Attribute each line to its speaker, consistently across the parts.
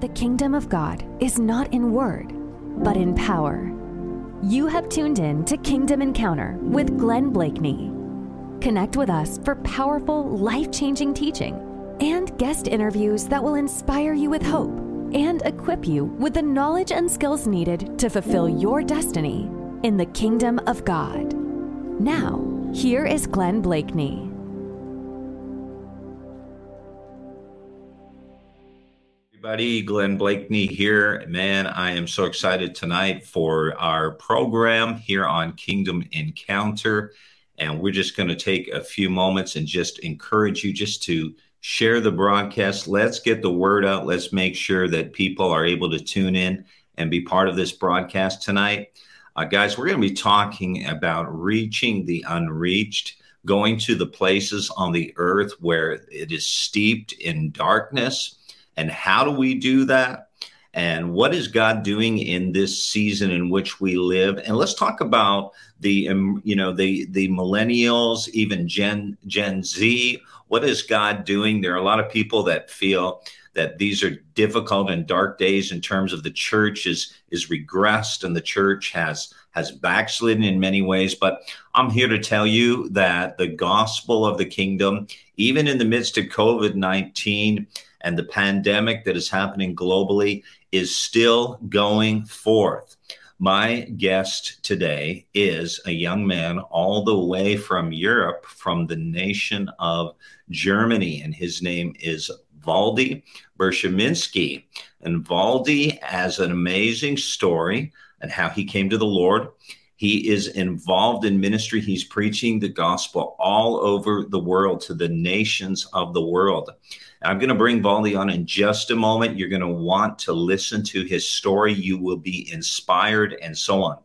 Speaker 1: The kingdom of God is not in word, but in power. You have tuned in to Kingdom Encounter with Glenn Blakeney. Connect with us for powerful, life changing teaching and guest interviews that will inspire you with hope and equip you with the knowledge and skills needed to fulfill your destiny in the kingdom of God. Now, here is Glenn Blakeney.
Speaker 2: Everybody, Glenn Blakeney here. Man, I am so excited tonight for our program here on Kingdom Encounter. And we're just going to take a few moments and just encourage you just to share the broadcast. Let's get the word out. Let's make sure that people are able to tune in and be part of this broadcast tonight. Uh, guys, we're going to be talking about reaching the unreached, going to the places on the earth where it is steeped in darkness. And how do we do that? And what is God doing in this season in which we live? And let's talk about the, you know, the the millennials, even Gen Gen Z what is God doing? There are a lot of people that feel that these are difficult and dark days in terms of the church is is regressed and the church has has backslidden in many ways but i'm here to tell you that the gospel of the kingdom even in the midst of covid-19 and the pandemic that is happening globally is still going forth my guest today is a young man all the way from Europe, from the nation of Germany, and his name is Waldy Bershaminski. And Waldy has an amazing story and how he came to the Lord. He is involved in ministry. He's preaching the gospel all over the world to the nations of the world. I'm going to bring Waldy on in just a moment. You're going to want to listen to his story. You will be inspired and so on.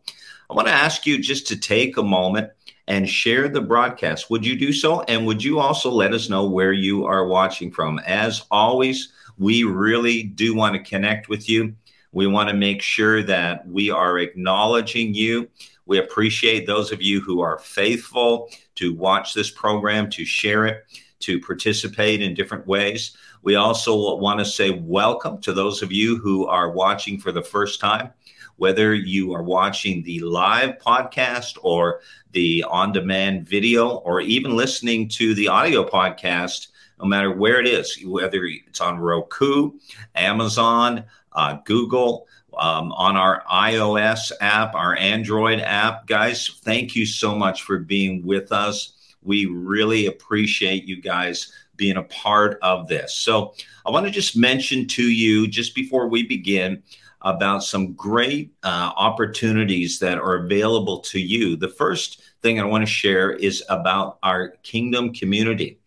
Speaker 2: I want to ask you just to take a moment and share the broadcast. Would you do so? And would you also let us know where you are watching from? As always, we really do want to connect with you. We want to make sure that we are acknowledging you. We appreciate those of you who are faithful to watch this program, to share it, to participate in different ways. We also want to say welcome to those of you who are watching for the first time whether you are watching the live podcast or the on demand video, or even listening to the audio podcast, no matter where it is, whether it's on Roku, Amazon, uh, Google, um, on our iOS app, our Android app. Guys, thank you so much for being with us. We really appreciate you guys being a part of this. So, I want to just mention to you, just before we begin, about some great uh, opportunities that are available to you. The first thing I want to share is about our kingdom community.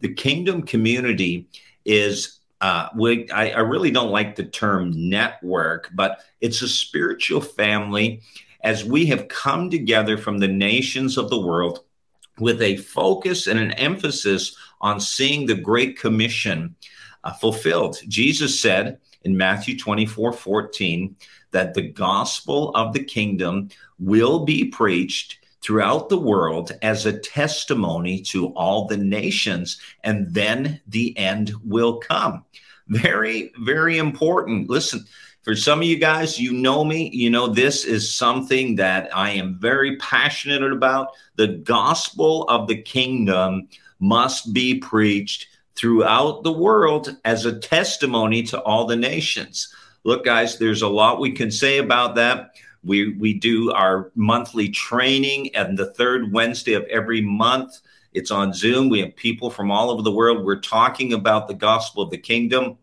Speaker 2: The kingdom community is uh, we, I, I, really don't like the term network, but it's a spiritual family as we have come together from the nations of the world with a focus and an emphasis on seeing the Great Commission uh, fulfilled. Jesus said, in Matthew 24 14 that the gospel of the kingdom will be preached throughout the world as a testimony to all the nations, and then the end will come. Very, very important. Listen, for some of you guys, you know me, you know this is something that I am very passionate about. The gospel of the kingdom must be preached throughout the world as a testimony to all the nations. Look, guys, there's a lot we can say about that. We, we do our monthly training and the third Wednesday of every month. It's on Zoom. We have people from all over the world. We're talking about the gospel of the kingdom.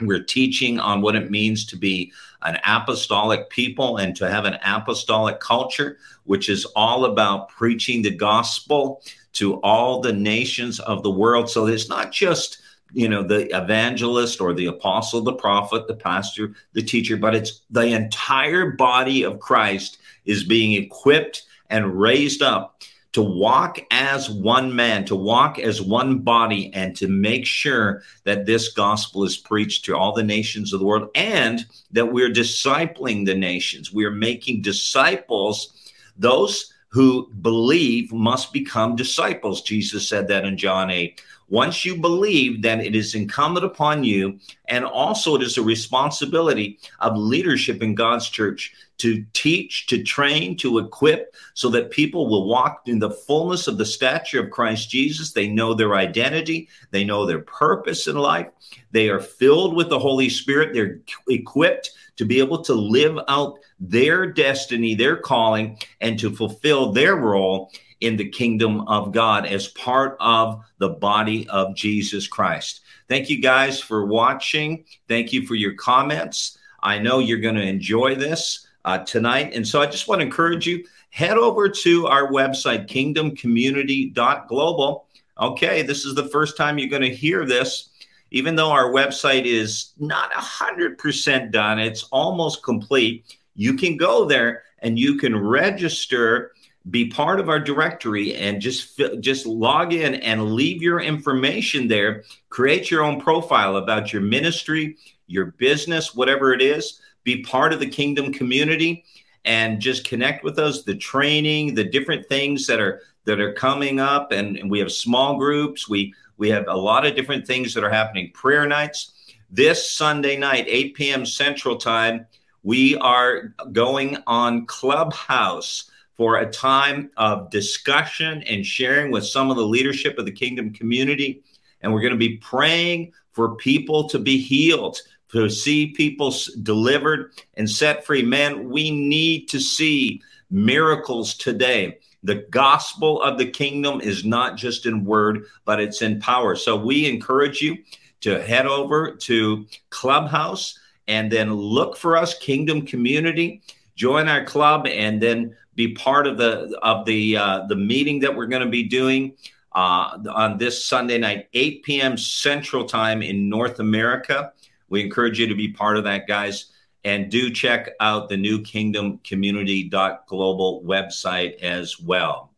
Speaker 2: We're teaching on what it means to be an apostolic people and to have an apostolic culture, which is all about preaching the gospel to all the nations of the world. So it's not just you know the evangelist or the apostle the prophet the pastor the teacher but it's the entire body of christ is being equipped and raised up to walk as one man to walk as one body and to make sure that this gospel is preached to all the nations of the world and that we're discipling the nations we're making disciples those who believe must become disciples. Jesus said that in John 8. Once you believe, then it is incumbent upon you, and also it is a responsibility of leadership in God's church to teach, to train, to equip, so that people will walk in the fullness of the stature of Christ Jesus. They know their identity, they know their purpose in life, they are filled with the Holy Spirit, they're equipped to be able to live out their destiny, their calling, and to fulfill their role in the kingdom of God as part of the body of Jesus Christ. Thank you guys for watching. Thank you for your comments. I know you're going to enjoy this uh, tonight. And so I just want to encourage you head over to our website, kingdomcommunity.global. Okay, this is the first time you're going to hear this. Even though our website is not 100% done, it's almost complete. You can go there and you can register be part of our directory and just just log in and leave your information there. Create your own profile about your ministry your business whatever it is. Be part of the kingdom community and just connect with us. The training the different things that are that are coming up and, and we have small groups. We we have a lot of different things that are happening. Prayer nights. This sunday night 8 p.m central time we are going on clubhouse for a time of discussion and sharing with some of the leadership of the kingdom community. And we're going to be praying for people to be healed, to see people delivered and set free. Man, we need to see miracles today. The gospel of the kingdom is not just in word, but it's in power. So we encourage you to head over to Clubhouse and then look for us, Kingdom Community. Join our club and then be part of the of the uh, the meeting that we're going to be doing uh, on this Sunday night, 8 p.m. Central Time in North America. We encourage you to be part of that, guys. And do check out the new kingdom community.global website as well.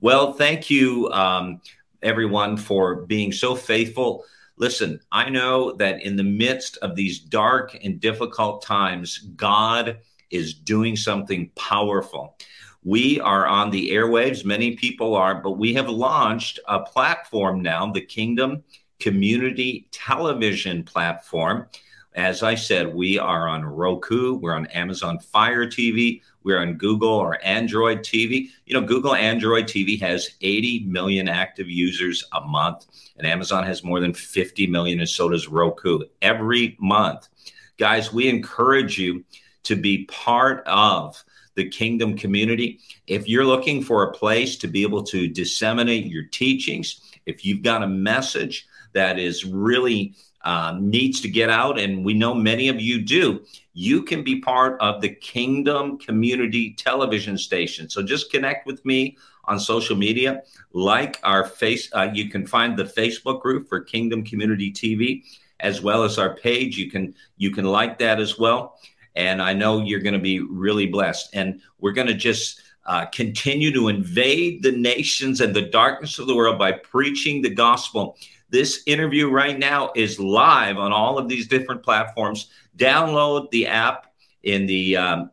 Speaker 2: Well, thank you, um, everyone, for being so faithful. Listen, I know that in the midst of these dark and difficult times, God is doing something powerful. We are on the airwaves, many people are, but we have launched a platform now, the Kingdom Community Television Platform. As I said, we are on Roku, we're on Amazon Fire TV, we're on Google or Android TV. You know, Google Android TV has 80 million active users a month, and Amazon has more than 50 million, and so does Roku every month. Guys, we encourage you to be part of the kingdom community. If you're looking for a place to be able to disseminate your teachings, if you've got a message that is really um, needs to get out, and we know many of you do, you can be part of the Kingdom Community Television Station. So just connect with me on social media, like our face. Uh, you can find the Facebook group for Kingdom Community TV, as well as our page. You can you can like that as well. And I know you're going to be really blessed. And we're going to just uh, continue to invade the nations and the darkness of the world by preaching the gospel. This interview right now is live on all of these different platforms. Download the app in the um,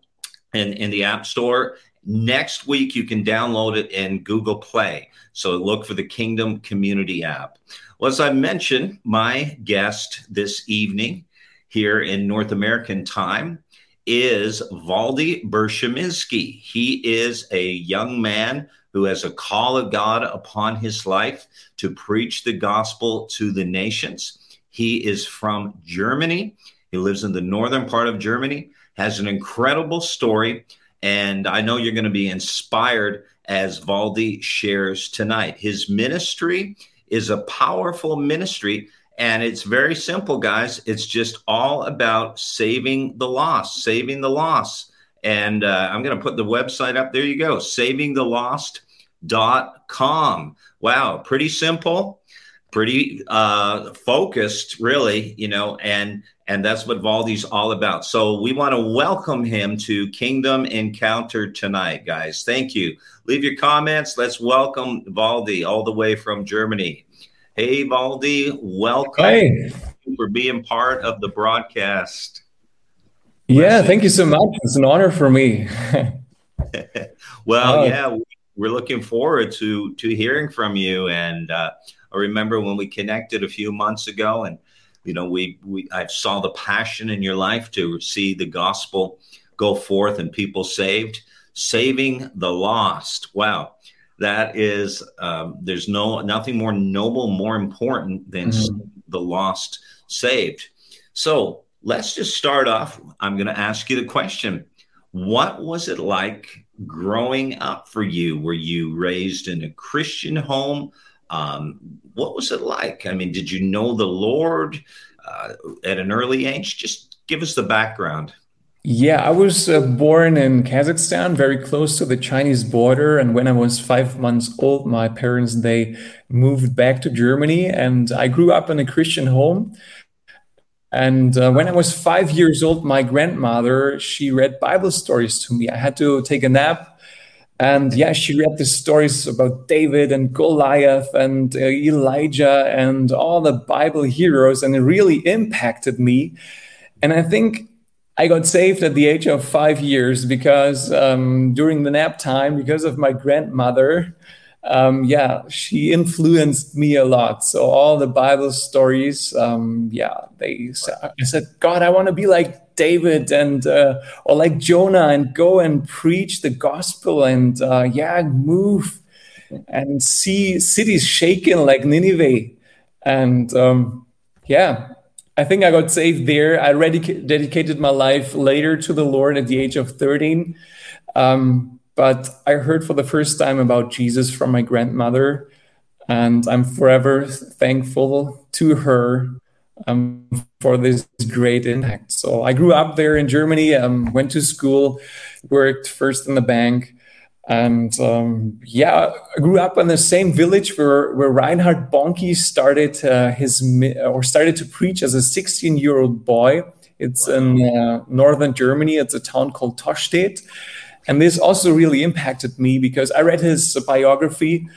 Speaker 2: in, in the App Store. Next week, you can download it in Google Play. So look for the Kingdom Community app. Well, as I mentioned, my guest this evening here in North American time is Waldy Bershaminski. He is a young man who has a call of God upon his life to preach the gospel to the nations. He is from Germany. He lives in the northern part of Germany, has an incredible story. And I know you're going to be inspired as Waldy shares tonight. His ministry is a powerful ministry and it's very simple, guys. It's just all about saving the loss, saving the loss. And uh, I'm going to put the website up. There you go, savingthelost.com. Wow, pretty simple, pretty uh, focused, really, you know, and and that's what Waldy's all about. So we want to welcome him to Kingdom Encounter tonight, guys. Thank you. Leave your comments. Let's welcome Waldy all the way from Germany. Hey, Waldy, welcome
Speaker 3: hey.
Speaker 2: for being part of the broadcast.
Speaker 3: Yeah, thank you so much. It's an honor for me.
Speaker 2: well, uh, yeah, we're looking forward to to hearing from you. And uh, I remember when we connected a few months ago, and you know, we we I saw the passion in your life to see the gospel go forth and people saved, saving the lost. Wow, that is um, there's no nothing more noble, more important than mm-hmm. the lost saved. So let's just start off. I'm going to ask you the question: What was it like growing up for you? Were you raised in a Christian home? Um, what was it like? I mean, did you know the Lord uh, at an early age? Just give us the background.
Speaker 3: Yeah, I was uh, born in Kazakhstan, very close to the Chinese border. And when I was five months old, my parents they moved back to Germany, and I grew up in a Christian home. And uh, when I was five years old, my grandmother she read Bible stories to me. I had to take a nap, and yeah, she read the stories about David and Goliath and uh, Elijah and all the Bible heroes, and it really impacted me. And I think I got saved at the age of five years because um, during the nap time, because of my grandmother, um, yeah, she influenced me a lot. So all the Bible stories, um, yeah, they. I said, God, I want to be like David and uh, or like Jonah and go and preach the gospel and uh, yeah, move and see cities shaken like Nineveh. And um, yeah, I think I got saved there. I dedicated my life later to the Lord at the age of 13. Um, but I heard for the first time about Jesus from my grandmother, and I'm forever thankful to her um, for this great impact. So I grew up there in Germany, um, went to school, worked first in the bank, and um, yeah, I grew up in the same village where where Reinhard Bonnke started uh, his or started to preach as a 16 year old boy. It's wow. in uh, northern Germany. It's a town called Tostedt and this also really impacted me because I read his biography.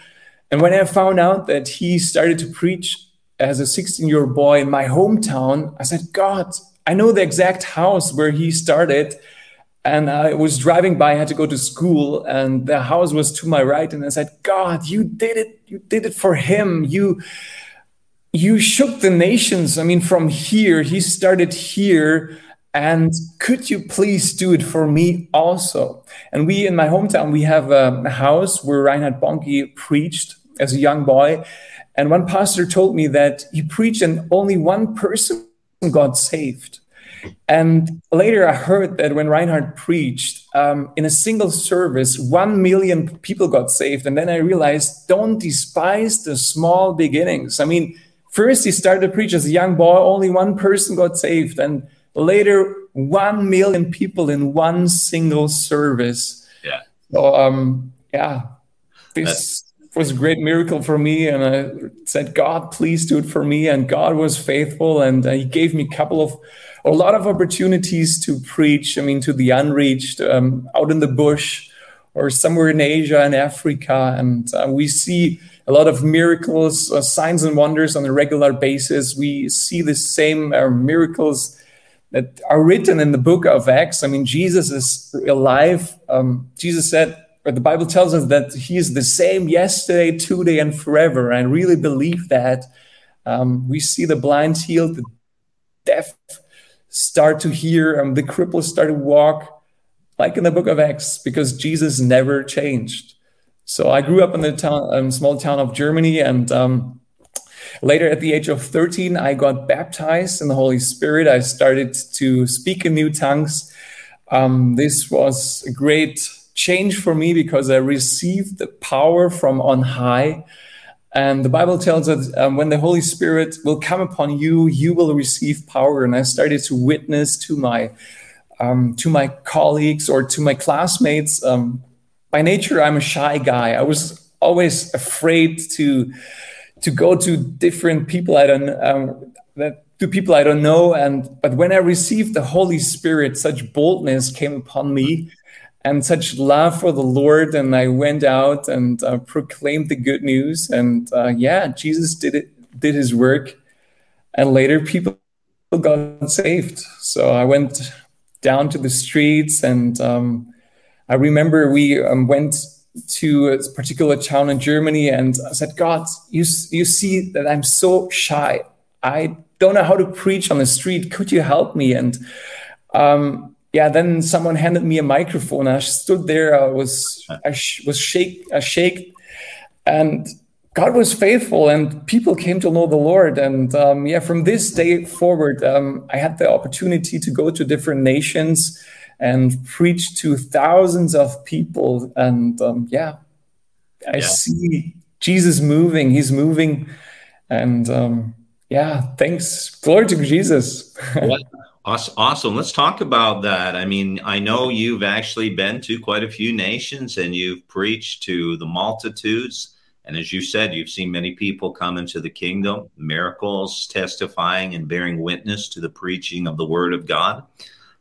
Speaker 3: And when I found out that he started to preach as a 16 year old boy in my hometown, I said, God, I know the exact house where he started. And I was driving by, I had to go to school, and the house was to my right. And I said, God, you did it. You did it for him. You you shook the nations. I mean, from here, he started here and could you please do it for me also? And we in my hometown, we have a house where Reinhard Bonnke preached as a young boy. And one pastor told me that he preached and only one person got saved. And later I heard that when Reinhard preached um, in a single service, one million people got saved. And then I realized don't despise the small beginnings. I mean, first he started to preach as a young boy, only one person got saved. And later 1 million people in one single service
Speaker 2: yeah
Speaker 3: so um yeah this. Was a great miracle for me and i said god please do it for me and god was faithful and uh, he gave me a couple of a lot of opportunities to preach i mean to the unreached um, out in the bush or somewhere in asia and africa and uh, we see a lot of miracles uh, signs and wonders on a regular basis we see the same uh, miracles that are written in the book of Acts. I mean, Jesus is alive. Um, Jesus said, the Bible tells us that he is the same yesterday, today, and forever. I really believe that. Um, we see the blind healed, the deaf start to hear, um, the cripples start to walk, like in the book of Acts, because Jesus never changed. So I grew up in the town, um, small town of Germany, and um, Later, at the age of 13, I got baptized in the Holy Spirit. I started to speak in new tongues. Um, this was a great change for me because I received the power from on high. And the Bible tells us um, when the Holy Spirit will come upon you, you will receive power. And I started to witness to my um, to my colleagues or to my classmates. Um, by nature, I'm a shy guy. I was always afraid to to go to different people I don't um, that to people I don't know. And but when I received the Holy Spirit, such boldness came upon me and such love for the Lord. And I went out and uh, proclaimed the good news. And uh, yeah, Jesus did it, did his work. And later people got saved. So I went down to the streets and um, I remember we um, went to a particular town in Germany and I said, God, you, you see that I'm so shy. I don't know how to preach on the street. Could you help me? And um, yeah, then someone handed me a microphone. I stood there. I was I sh- was shake I shake, and God was faithful, and people came to know the Lord. And um, yeah, from this day forward, um, I had the opportunity to go to different nations and preach to thousands of people. And um, yeah, I yeah. see Jesus moving. He's moving, and um, yeah, thanks. Glory to Jesus.
Speaker 2: Awesome. Let's talk about that. I mean, I know you've actually been to quite a few nations and you've preached to the multitudes. And as you said, you've seen many people come into the kingdom, miracles, testifying and bearing witness to the preaching of the word of God.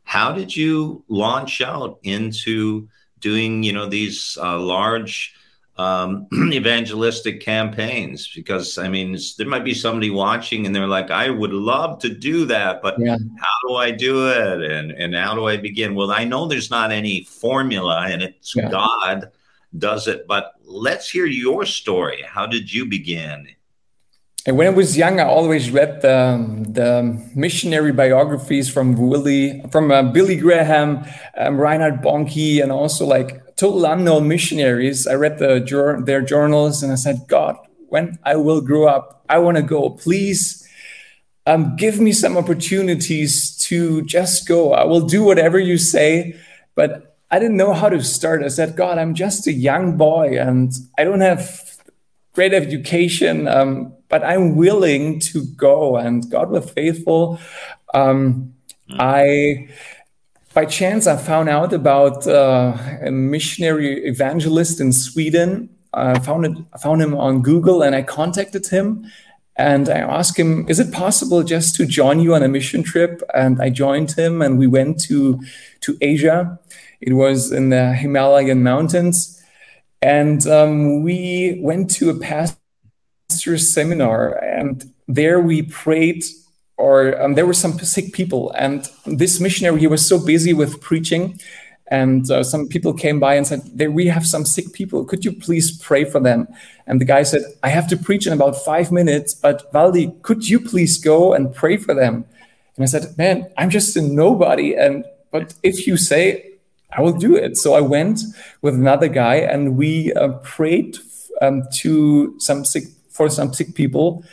Speaker 2: How did you launch out into doing, you know, these uh, large um, evangelistic campaigns because I mean, there might be somebody watching and they're like, I would love to do that, but yeah. how do I do it? And, and how do I begin? Well, I know there's not any formula and it's yeah. God does it, but let's hear your story. How did you begin?
Speaker 3: And when I was young, I always read the, the missionary biographies from Willie, from uh, Billy Graham, um, Reinhard Bonnke, and also like total unknown missionaries. I read the, their journals and I said, God, when I will grow up, I want to go. Please um, give me some opportunities to just go. I will do whatever you say. But I didn't know how to start. I said, God, I'm just a young boy and I don't have great education, um, but I'm willing to go. And God was faithful. Um, mm. I by chance, I found out about uh, a missionary evangelist in Sweden. I found it, found him on Google, and I contacted him, and I asked him, "Is it possible just to join you on a mission trip?" And I joined him, and we went to to Asia. It was in the Himalayan mountains, and um, we went to a pastor's seminar, and there we prayed or um, there were some sick people and this missionary he was so busy with preaching and uh, some people came by and said we have some sick people. Could you please pray for them? And the guy said i have to preach in about five minutes but Waldy could you please go and pray for them? And i said man i'm just a nobody and but if you say i will do it. So i went with another guy and we uh, prayed um, to some sick for some sick people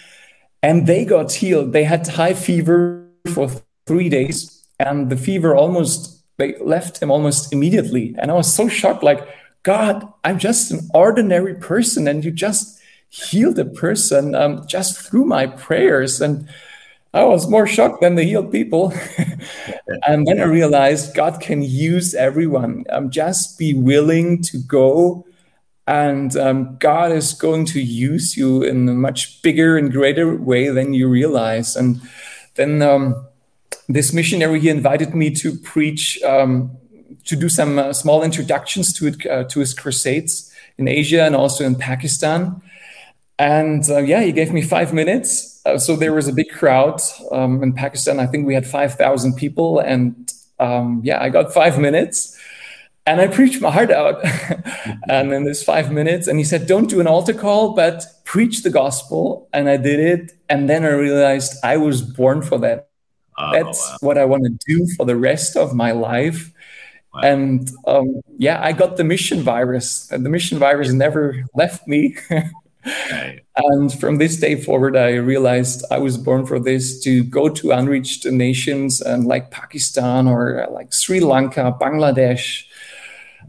Speaker 3: and they got healed. They had high fever for three days, and the fever almost they left him almost immediately. And I was so shocked, like, God, I'm just an ordinary person, and you just healed a person um, just through my prayers. And I was more shocked than the healed people. and then I realized God can use everyone. Um, just be willing to go and um, God is going to use you in a much bigger and greater way than you realize. And then um, this missionary he invited me to preach, um, to do some uh, small introductions to it, uh, to his crusades in Asia and also in Pakistan. And uh, yeah, he gave me five minutes. Uh, so there was a big crowd um, in Pakistan. I think we had five thousand people, and um, yeah, I got five minutes and I preached my heart out. and in this five minutes, and he said, Don't do an altar call, but preach the gospel. And I did it. And then I realized I was born for that. Oh, That's wow. what I want to do for the rest of my life. Wow. And um, yeah, I got the mission virus, and the mission virus never left me. And from this day forward, I realized I was born for this to go to unreached nations and like Pakistan or like Sri Lanka, Bangladesh,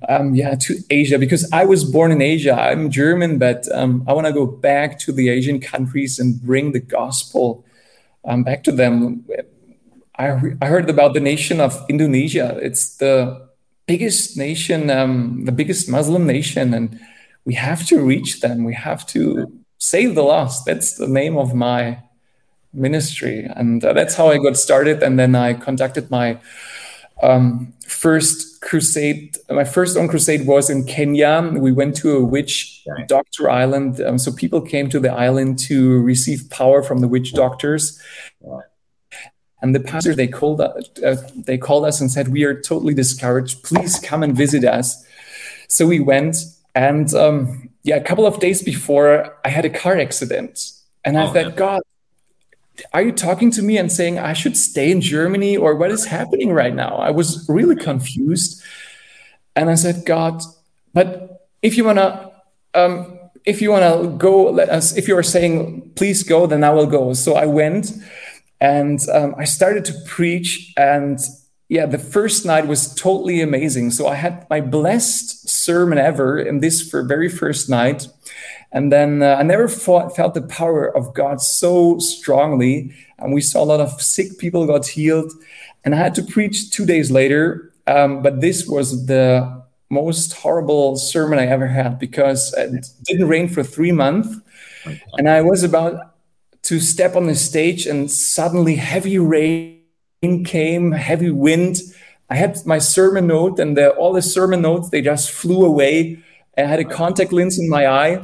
Speaker 3: um, yeah, to Asia because I was born in Asia. I'm German, but um, I want to go back to the Asian countries and bring the gospel um, back to them. I, I heard about the nation of Indonesia. It's the biggest nation, um, the biggest Muslim nation, and we have to reach them. We have to save the lost. That's the name of my ministry, and uh, that's how I got started. And then I conducted my um, first crusade, my first own crusade was in Kenya. We went to a witch right. doctor island. Um, so people came to the island to receive power from the witch doctors. And the pastor they called uh, they called us and said, "We are totally discouraged. Please come and visit us." So we went, And um, yeah, a couple of days before, I had a car accident. And I oh, thought, yeah. God, are you talking to me and saying I should stay in Germany or what is happening right now? I was really confused. And I said, God, but if you want to, um, if you want to go, let us, if you are saying, please go, then I will go. So I went and um, I started to preach. And yeah, the first night was totally amazing. So I had my blessed sermon ever in this for very first night. And then uh, I never fought, felt the power of God so strongly. And we saw a lot of sick people got healed. And I had to preach two days later. Um, but this was the most horrible sermon I ever had because it didn't rain for three months. And I was about to step on the stage, and suddenly heavy rain came, heavy wind. I had my sermon note, and the, all the sermon notes they just flew away. I had a contact lens in my eye,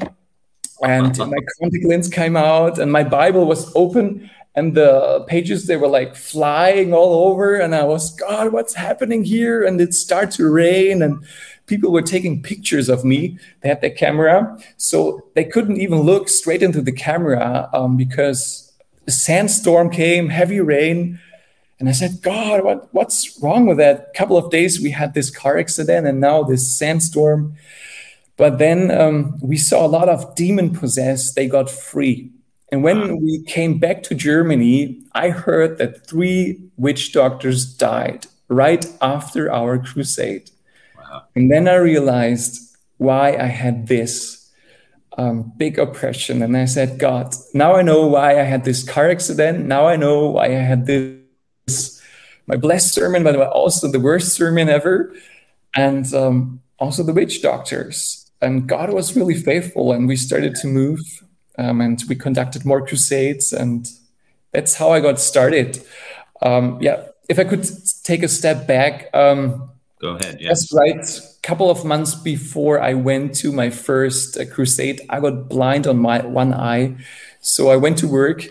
Speaker 3: and my contact lens came out, and my Bible was open, and the pages they were like flying all over, and I was God, what's happening here? And it started to rain, and people were taking pictures of me. They had their camera, so they couldn't even look straight into the camera um, because a sandstorm came, heavy rain. And I said, God, what, what's wrong with that? A couple of days we had this car accident and now this sandstorm. But then um, we saw a lot of demon possessed, they got free. And when we came back to Germany, I heard that three witch doctors died right after our crusade. And then I realized why I had this um, big oppression. And I said, God, now I know why I had this car accident. Now I know why I had this, my blessed sermon, but also the worst sermon ever. And um, also the witch doctors. And God was really faithful. And we started to move um, and we conducted more crusades. And that's how I got started. Um, yeah, if I could take a step back, um,
Speaker 2: Go ahead.
Speaker 3: Yeah. That's right. A couple of months before I went to my first uh, crusade, I got blind on my one eye. So I went to work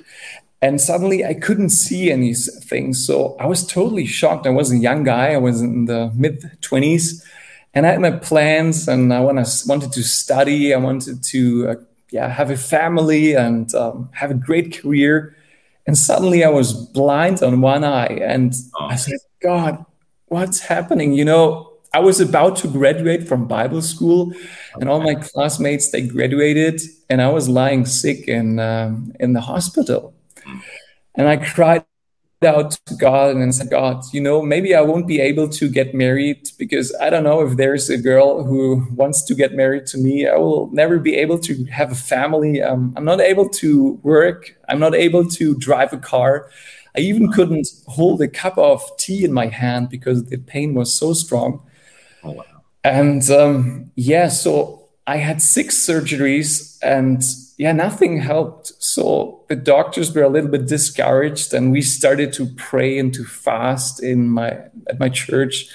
Speaker 3: and suddenly I couldn't see anything. So I was totally shocked. I was a young guy, I was in the mid 20s, and I had my plans and I wanted to study. I wanted to uh, yeah, have a family and um, have a great career. And suddenly I was blind on one eye. And oh. I said, God, what's happening? You know, I was about to graduate from Bible school, and all my classmates they graduated, and I was lying sick in um, in the hospital, and I cried out to God and said, God, you know, maybe I won't be able to get married because I don't know if there's a girl who wants to get married to me. I will never be able to have a family. Um, I'm not able to work. I'm not able to drive a car. I even couldn't hold a cup of tea in my hand because the pain was so strong. Oh, wow. And um, yeah, so I had six surgeries and yeah, nothing helped. So the doctors were a little bit discouraged and we started to pray and to fast in my at my church.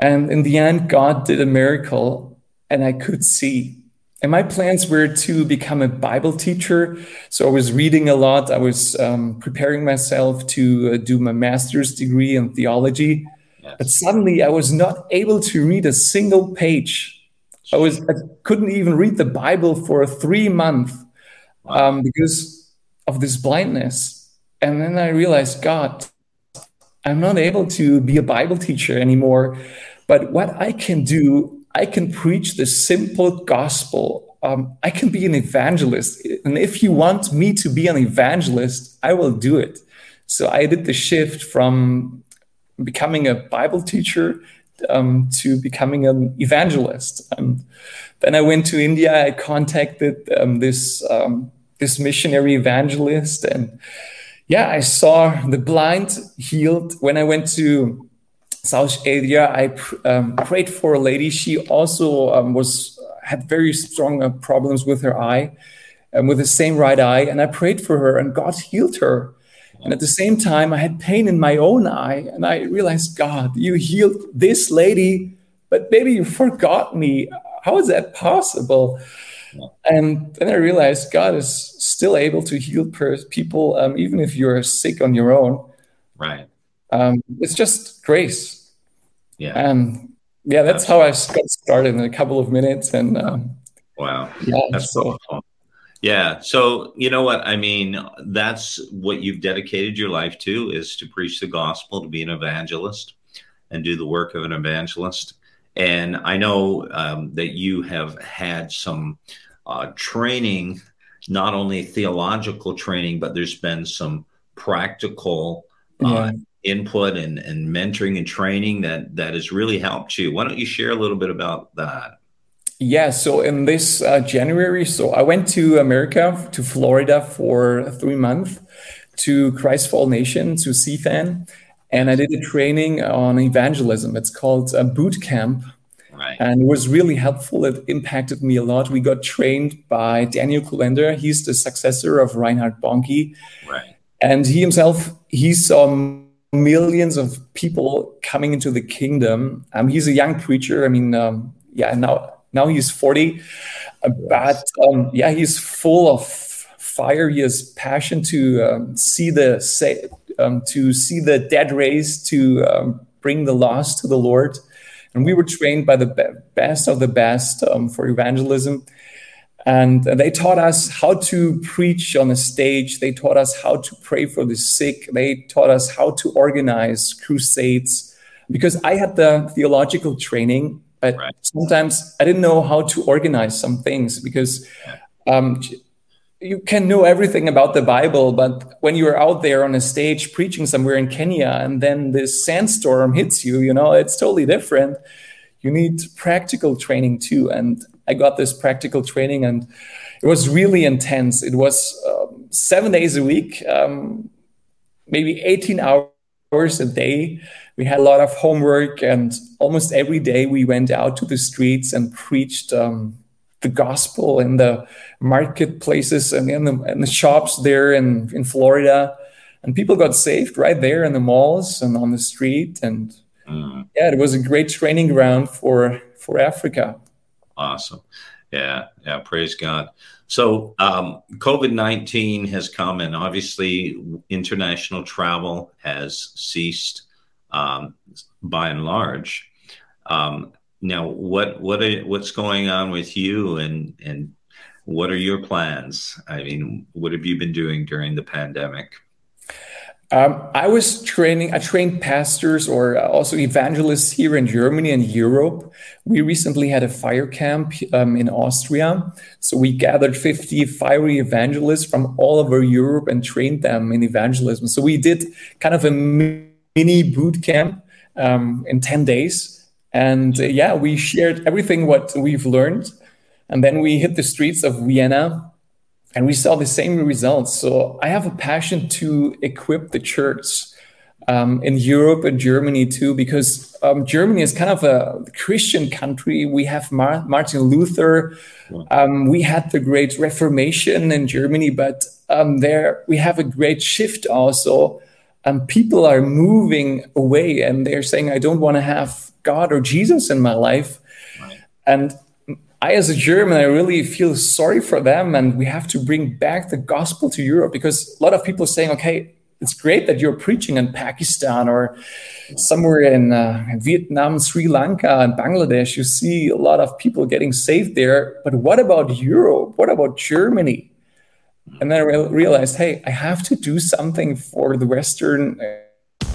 Speaker 3: And in the end, God did a miracle and I could see. And my plans were to become a Bible teacher. So I was reading a lot. I was um, preparing myself to uh, do my master's degree in theology. Yes. But suddenly I was not able to read a single page. I was I couldn't even read the Bible for three months um, because of this blindness. And then I realized, God, I'm not able to be a Bible teacher anymore. But what I can do I can preach the simple gospel. Um, I can be an evangelist. And if you want me to be an evangelist, I will do it. So I did the shift from becoming a Bible teacher um, to becoming an evangelist. And then I went to India. I contacted um, this um, this missionary evangelist, and yeah, I saw the blind healed. When I went to South Asia. I um, prayed for a lady. She also um, was had very strong uh, problems with her eye, and with the same right eye, and I prayed for her, and God healed her. And at the same time, I had pain in my own eye, and I realized, God, you healed this lady, but maybe you forgot me. How is that possible? And then I realized God is still able to heal people, um, even if you're sick on your own.
Speaker 2: Right.
Speaker 3: Um, it's just grace.
Speaker 2: Yeah.
Speaker 3: And yeah, that's how I got started in a couple of minutes. And um,
Speaker 2: wow, yeah, that's so. Cool. Yeah. So, you know what? I mean, that's what you've dedicated your life to is to preach the gospel, to be an evangelist and do the work of an evangelist. And I know um, that you have had some uh, training, not only theological training, but there's been some practical uh, yeah. input and, and mentoring and training that that has really helped you. Why don't you share a little bit about that?
Speaker 3: Yeah, so in this uh, January, so I went to America, to Florida for three months to Christ for Nation, to CFAN, and I did a training on evangelism. It's called a boot camp.
Speaker 2: Right.
Speaker 3: And it was really helpful. It impacted me a lot. We got trained by Daniel Kolenda. He's the successor of Reinhard Bonnke.
Speaker 2: Right.
Speaker 3: And he himself, he saw millions of people coming into the kingdom. Um, he's a young preacher. I mean, um, yeah, and now now he's 40, uh, but um, yeah, he's full of fire. He has passion to um, see the say, um, to see the dead raised, to um, bring the lost to the Lord. And we were trained by the best of the best um, for evangelism. And they taught us how to preach on a stage. They taught us how to pray for the sick. They taught us how to organize crusades. Because I had the theological training, but right. sometimes I didn't know how to organize some things because um, you can know everything about the Bible, but when you're out there on a stage preaching somewhere in Kenya and then this sandstorm hits you, you know, it's totally different. You need practical training too. And I got this practical training and it was really intense. It was um, seven days a week, um, maybe 18 hours a day we had a lot of homework, and almost every day we went out to the streets and preached um, the gospel in the marketplaces and in the, in the shops there in, in Florida. And people got saved right there in the malls and on the street. And mm. yeah, it was a great training ground for, for Africa.
Speaker 2: Awesome. Yeah. Yeah. Praise God. So, um, COVID 19 has come, and obviously, international travel has ceased um, by and large. Um, now, what what are, what's going on with you, and and what are your plans? I mean, what have you been doing during the pandemic?
Speaker 3: Um, I was training, I trained pastors or also evangelists here in Germany and Europe. We recently had a fire camp um, in Austria. So we gathered 50 fiery evangelists from all over Europe and trained them in evangelism. So we did kind of a mini boot camp um, in 10 days. And uh, yeah, we shared everything what we've learned. And then we hit the streets of Vienna and we saw the same results. So I have a passion to equip the church um, in Europe and Germany too, because um, Germany is kind of a Christian country. We have Mar- Martin Luther. Um, we had the Great Reformation in Germany, but um, there we have a great shift also and people are moving away and they're saying i don't want to have god or jesus in my life right. and i as a german i really feel sorry for them and we have to bring back the gospel to europe because a lot of people are saying okay it's great that you're preaching in pakistan or somewhere in, uh, vietnam sri lanka and bangladesh you see a lot of people getting saved there but what about europe what about germany and then I re- realized, hey, I have to do something for the Western.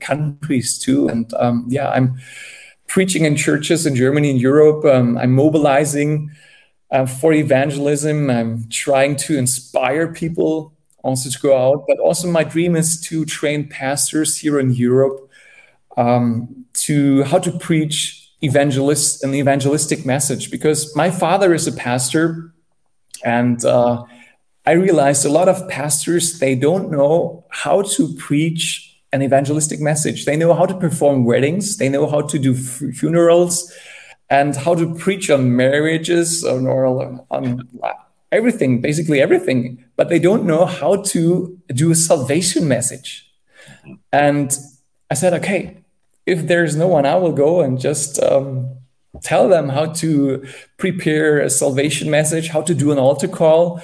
Speaker 3: Countries too. And um, yeah, I'm preaching in churches in Germany and Europe. Um, I'm mobilizing uh, for evangelism. I'm trying to inspire people also to go out. But also, my dream is to train pastors here in Europe um, to how to preach evangelist an evangelistic message because my father is a pastor and uh, i realized a lot of pastors they don't know how to preach an evangelistic message. They know how to perform weddings, they know how to do funerals, and how to preach on marriages on, or on everything, basically everything. But they don't know how to do a salvation message. And I said, okay, if there's no one, I will go and just um, tell them how to prepare a salvation message, how to do an altar call,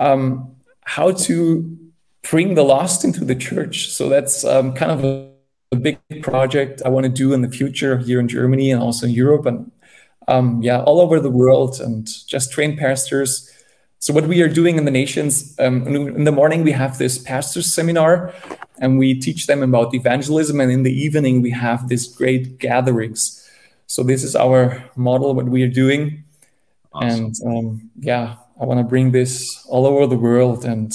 Speaker 3: um, how to bring the lost into the church. So that's um, kind of a, a, big project I want to do in the future here in Germany and also in Europe and um, yeah, all over the world and just train pastors. So what we are doing in the nations um, in the morning we have this pastors seminar and we teach them about evangelism and in the evening we have these great gatherings so this is our model, what we are doing, awesome. and um, yeah, I want to bring this all over the world and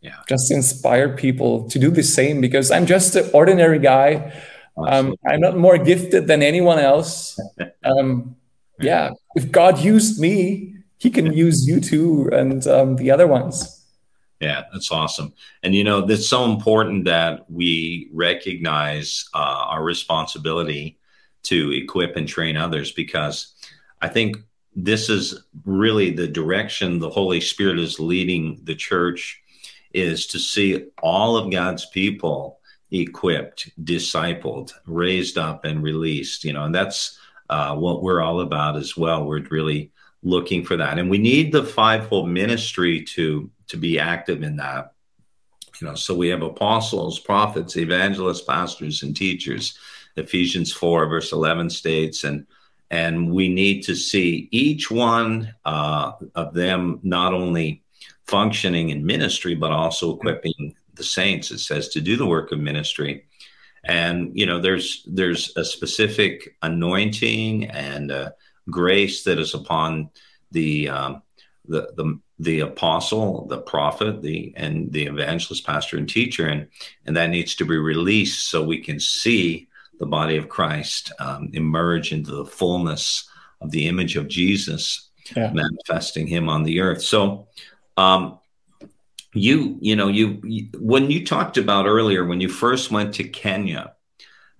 Speaker 3: yeah. just inspire people to do the same because I'm just an ordinary guy. Um, I'm not more gifted than anyone else. Um, yeah, if God used me, He can use you too and um, the other ones.
Speaker 2: Yeah, that's awesome. And you know, it's so important that we recognize uh, our responsibility to equip and train others because I think this is really the direction the Holy Spirit is leading the church is to see all of God's people equipped, discipled, raised up, and released. You know, and that's uh, what we're all about as well. We're really looking for that, and we need the fivefold ministry to to be active in that. You know, so we have apostles, prophets, evangelists, pastors, and teachers Ephesians 4, verse 11 states, and and we need to see each one uh, of them not only functioning in ministry, but also equipping the saints. It says to do the work of ministry, and you know there's there's a specific anointing and uh, grace that is upon the um, the the the apostle, the prophet, the and the evangelist, pastor, and teacher, and and that needs to be released so we can see the body of Christ um, emerge into the fullness of the image of Jesus, yeah. manifesting Him on the earth. So, um, you you know you, you when you talked about earlier when you first went to Kenya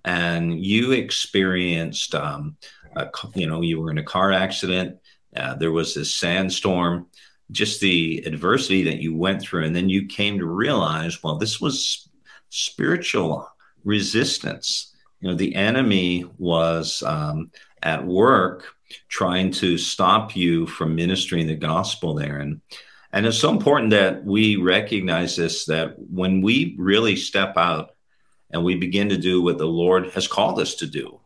Speaker 2: and you experienced um, a, you know you were in a car accident uh, there was this sandstorm just the adversity that you went through and then you came to realize well this was spiritual resistance. You know the enemy was um, at work trying to stop you from ministering the gospel there. And and it's so important that we recognize this that when we really step out and we begin to do what the lord has called us to do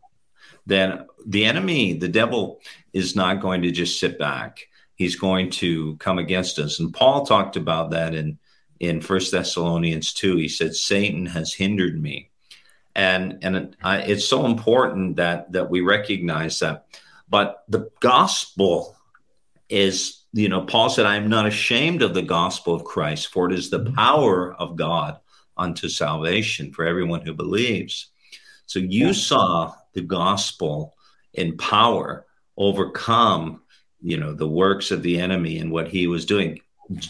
Speaker 2: then the enemy the devil is not going to just sit back. He's going to come against us. And paul talked about that in in first thessalonians 2 he said satan has hindered me. And and I, it's so important that that we recognize that. But the gospel is, you know, Paul said, "I am not ashamed of the gospel of Christ, for it is the power of God unto salvation for everyone who believes." So you yeah. saw the gospel in power overcome, you know, the works of the enemy and what he was doing.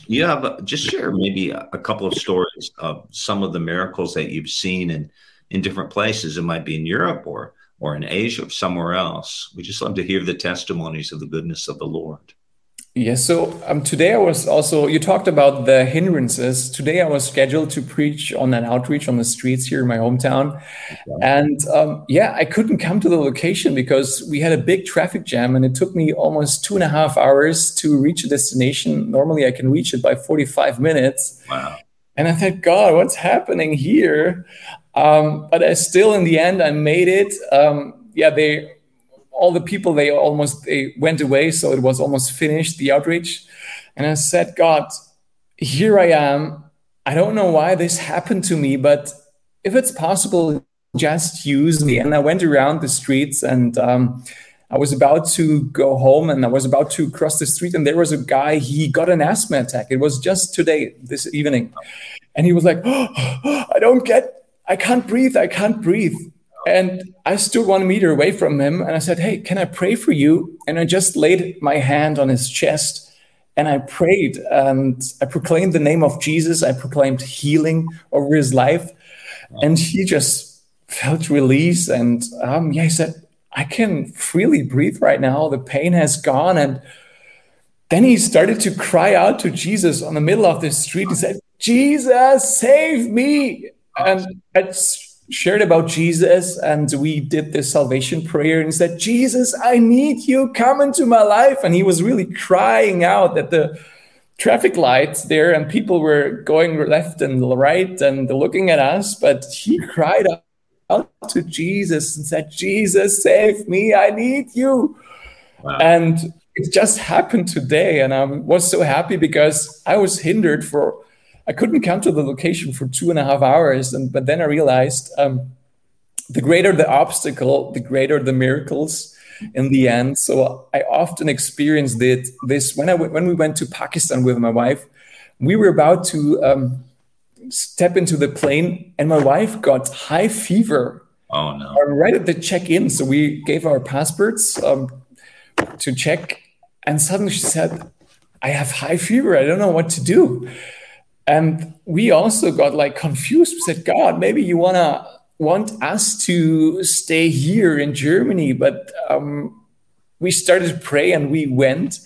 Speaker 2: You have just share maybe a, a couple of stories of some of the miracles that you've seen in in different places. It might be in Europe or or in Asia or somewhere else. We just love to hear the testimonies of the goodness of the Lord.
Speaker 3: Yes. So um, today I was also, you talked about the hindrances. Today I was scheduled to preach on an outreach on the streets here in my hometown. Okay. And um, yeah, I couldn't come to the location because we had a big traffic jam and it took me almost two and a half hours to reach a destination. Normally I can reach it by 45 minutes.
Speaker 2: Wow.
Speaker 3: And I thought, God, what's happening here? Um, but I still, in the end, I made it. Um, yeah, they all the people they almost they went away, so it was almost finished the outreach. And I said, God, here I am. I don't know why this happened to me, but if it's possible, just use me. And I went around the streets and um, I was about to go home and I was about to cross the street, and there was a guy, he got an asthma attack. It was just today, this evening. And he was like, oh, I don't get I can't breathe. I can't breathe. And I stood one meter away from him and I said, Hey, can I pray for you? And I just laid my hand on his chest and I prayed and I proclaimed the name of Jesus. I proclaimed healing over his life. And he just felt release. And um, yeah, he said, I can freely breathe right now. The pain has gone. And then he started to cry out to Jesus on the middle of the street. He said, Jesus, save me. And I shared about Jesus and we did the salvation prayer and he said, Jesus, I need you. Come into my life. And he was really crying out at the traffic lights there and people were going left and right and looking at us. But he cried out to Jesus and said, Jesus, save me. I need you. Wow. And it just happened today. And I was so happy because I was hindered for, I couldn't come to the location for two and a half hours. And but then I realized um, the greater the obstacle, the greater the miracles in the end. So I often experienced it, this when I when we went to Pakistan with my wife. We were about to um, step into the plane, and my wife got high fever.
Speaker 2: Oh no!
Speaker 3: Right at the check-in, so we gave our passports um, to check, and suddenly she said, I have high fever. I don't know what to do. And we also got like confused. We said, God, maybe you wanna want us to stay here in Germany. But um, we started to pray and we went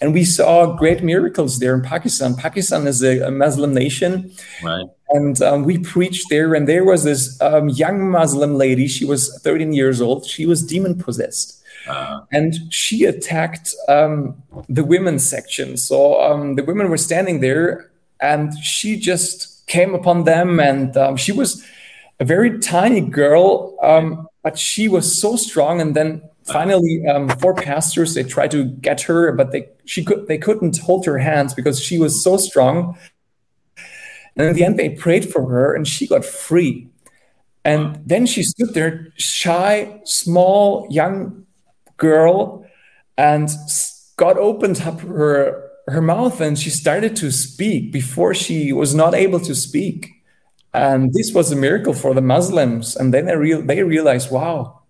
Speaker 3: and we saw great miracles there in Pakistan. Pakistan is a, a Muslim nation.
Speaker 2: Right.
Speaker 3: And um, we preached there, and there was this um, young Muslim lady. She was 13 years old. She was demon possessed uh, and she attacked um, the women's section. So um, the women were standing there, and she just came upon them. And um, she was a very tiny girl, um, but she was so strong. And then finally, um, four pastors they tried to get her, but they she could they couldn't hold her hands because she was so strong. And in the end, they prayed for her, and she got free. And then she stood there, shy, small, young girl, and God opened up her her mouth and she started to speak before she was not able to speak. And this was a miracle for the Muslims. And then they, real, they realized, wow,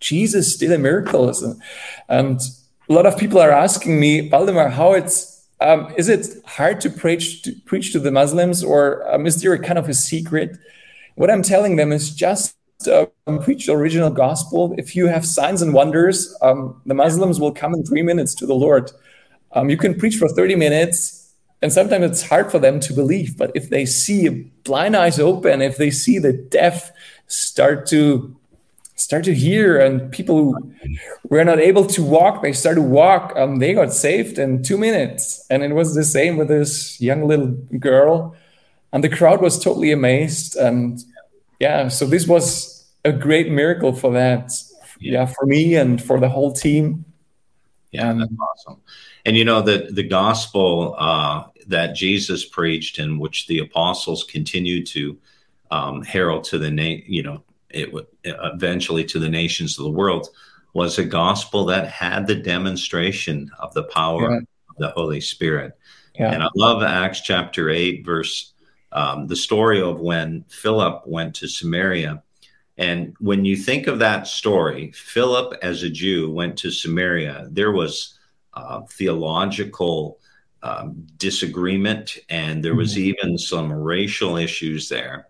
Speaker 3: Jesus did a miracle. And a lot of people are asking me, Waldemar, how it's um, is it hard to preach to preach to the Muslims, or um, is there a kind of a secret? What I'm telling them is just um, preach the original gospel. If you have signs and wonders, um, the Muslims will come in three minutes to the Lord. Um, you can preach for 30 minutes, and sometimes it's hard for them to believe. But if they see blind eyes open, if they see the deaf start to start to hear, and people who were not able to walk, they start to walk, um, they got saved in two minutes. And it was the same with this young little girl. And the crowd was totally amazed. And yeah, so this was a great miracle for that. Yeah, yeah for me and for the whole team.
Speaker 2: Yeah, and that's awesome. And you know that the gospel uh, that Jesus preached and which the apostles continued to um, herald to the na- you know it would eventually to the nations of the world was a gospel that had the demonstration of the power yeah. of the Holy Spirit. Yeah. And I love Acts chapter 8, verse um, the story of when Philip went to Samaria. And when you think of that story, Philip, as a Jew, went to Samaria. There was uh, theological um, disagreement, and there was mm-hmm. even some racial issues there.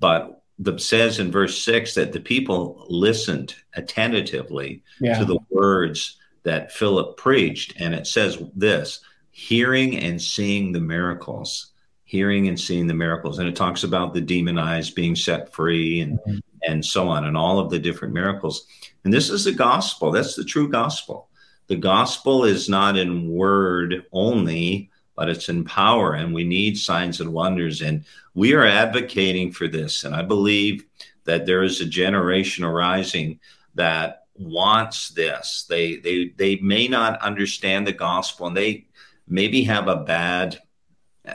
Speaker 2: But the says in verse six that the people listened attentively yeah. to the words that Philip preached, and it says this: hearing and seeing the miracles hearing and seeing the miracles. And it talks about the demonized being set free and, mm-hmm. and so on, and all of the different miracles. And this is the gospel. That's the true gospel. The gospel is not in word only, but it's in power. And we need signs and wonders. And we are advocating for this. And I believe that there is a generation arising that wants this. They they they may not understand the gospel and they maybe have a bad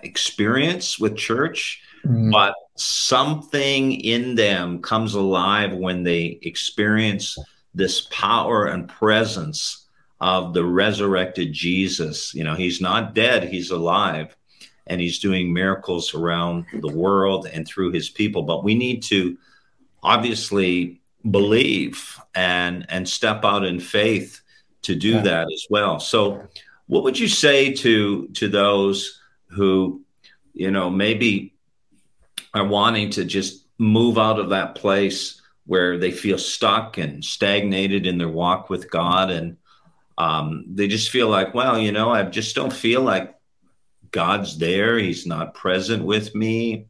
Speaker 2: experience with church, mm. but something in them comes alive when they experience this power and presence of the resurrected Jesus. You know, he's not dead, he's alive, and he's doing miracles around the world and through his people. But we need to obviously believe and and step out in faith to do yeah. that as well. So what would you say to to those who, you know, maybe are wanting to just move out of that place where they feel stuck and stagnated in their walk with God. And um, they just feel like, well, you know, I just don't feel like God's there. He's not present with me.